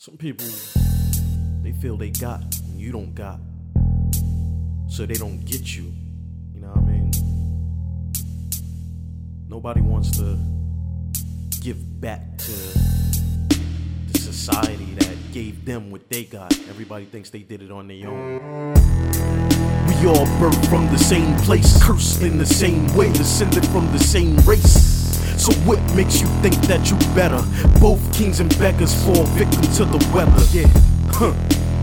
Some people, they feel they got, and you don't got. So they don't get you. You know what I mean? Nobody wants to give back to the society that gave them what they got. Everybody thinks they did it on their own. We all birthed from the same place, cursed in the same way, descended from the same race. So what makes you think that you better? Both kings and beggars fall victim to the weather. Yeah, huh.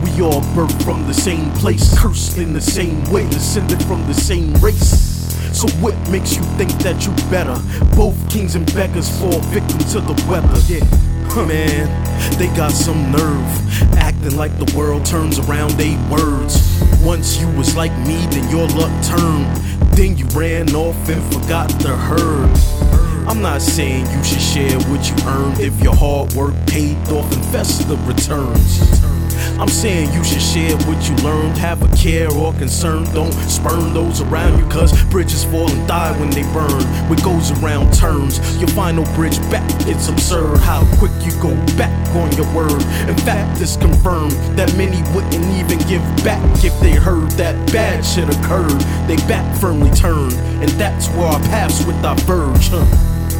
We all birthed from the same place, cursed in the same way, descended from the same race. So what makes you think that you better? Both kings and beggars fall victim to the weather. Yeah. Huh. Man, they got some nerve, acting like the world turns around they words. Once you was like me, then your luck turned. Then you ran off and forgot the herd. I'm not saying you should share what you earned if your hard work paid off invest the returns. I'm saying you should share what you learned, have a care or concern. Don't spurn those around you, cause bridges fall and die when they burn. What goes around turns, you'll find no bridge back. It's absurd how quick you go back on your word. In fact, it's confirmed that many wouldn't even give back if they heard that bad shit occurred. They back firmly turned, and that's where our paths with diverge, huh?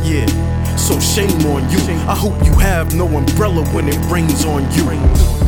Yeah, so shame on you. I hope you have no umbrella when it rains on you.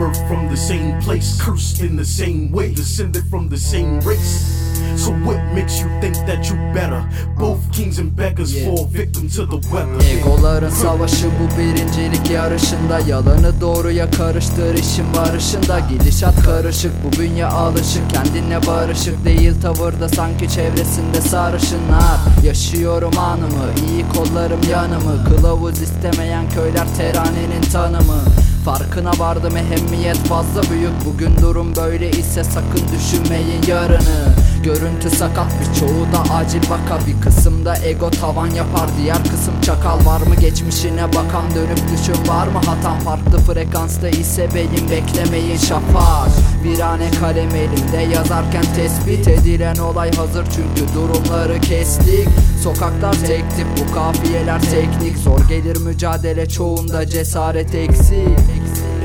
Birthed from the same place, cursed in the same way, descended from the same race. So what makes you think that you better? Both kings and beggars Yeah. fall victim to the weather. Egoların savaşı bu birincilik yarışında. Yalanı doğruya karıştır işin barışında. Gidişat karışık bu bünye alışık. Kendinle barışık değil tavırda sanki çevresinde sarışınlar. Yaşıyorum anımı iyi kollarım yanımı. Kılavuz istemeyen köyler teranenin tanımı. Farkına vardım ehemmiyet fazla büyük. Bugün durum böyle ise sakın düşünmeyin yarını. Görüntü sakat birçoğu da acil vaka. Bir kısımda ego tavan yapar diğer kısım çakal Var mı? Geçmişine bakan dönüp düşün var mı? Hatam Farklı frekansta ise beyin beklemeyin şafak. Virane kalem elimde yazarken tespit edilen olay hazır Çünkü durumları kestik. Sokaklar tek tip bu kafiyeler teknik. Zor gelir mücadele çoğunda cesaret eksik.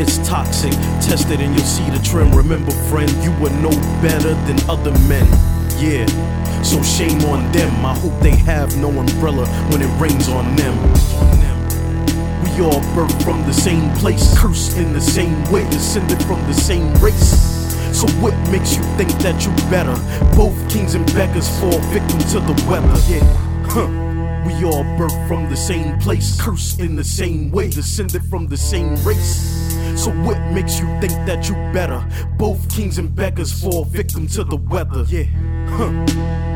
It's toxic, tested and you'll see the trend. Remember, friend, you were no better than other men. Yeah, so shame on them. I hope they have no umbrella when it rains on them. We all birthed from the same place, cursed in the same way, descended from the same race. So what makes you think that you better? Both kings and beggars fall victim to the weather. Yeah, huh. We all birthed from the same place, cursed in the same way, descended from the same race. So what makes you think that you better? Both kings and beggars fall victim to the weather. Yeah, huh.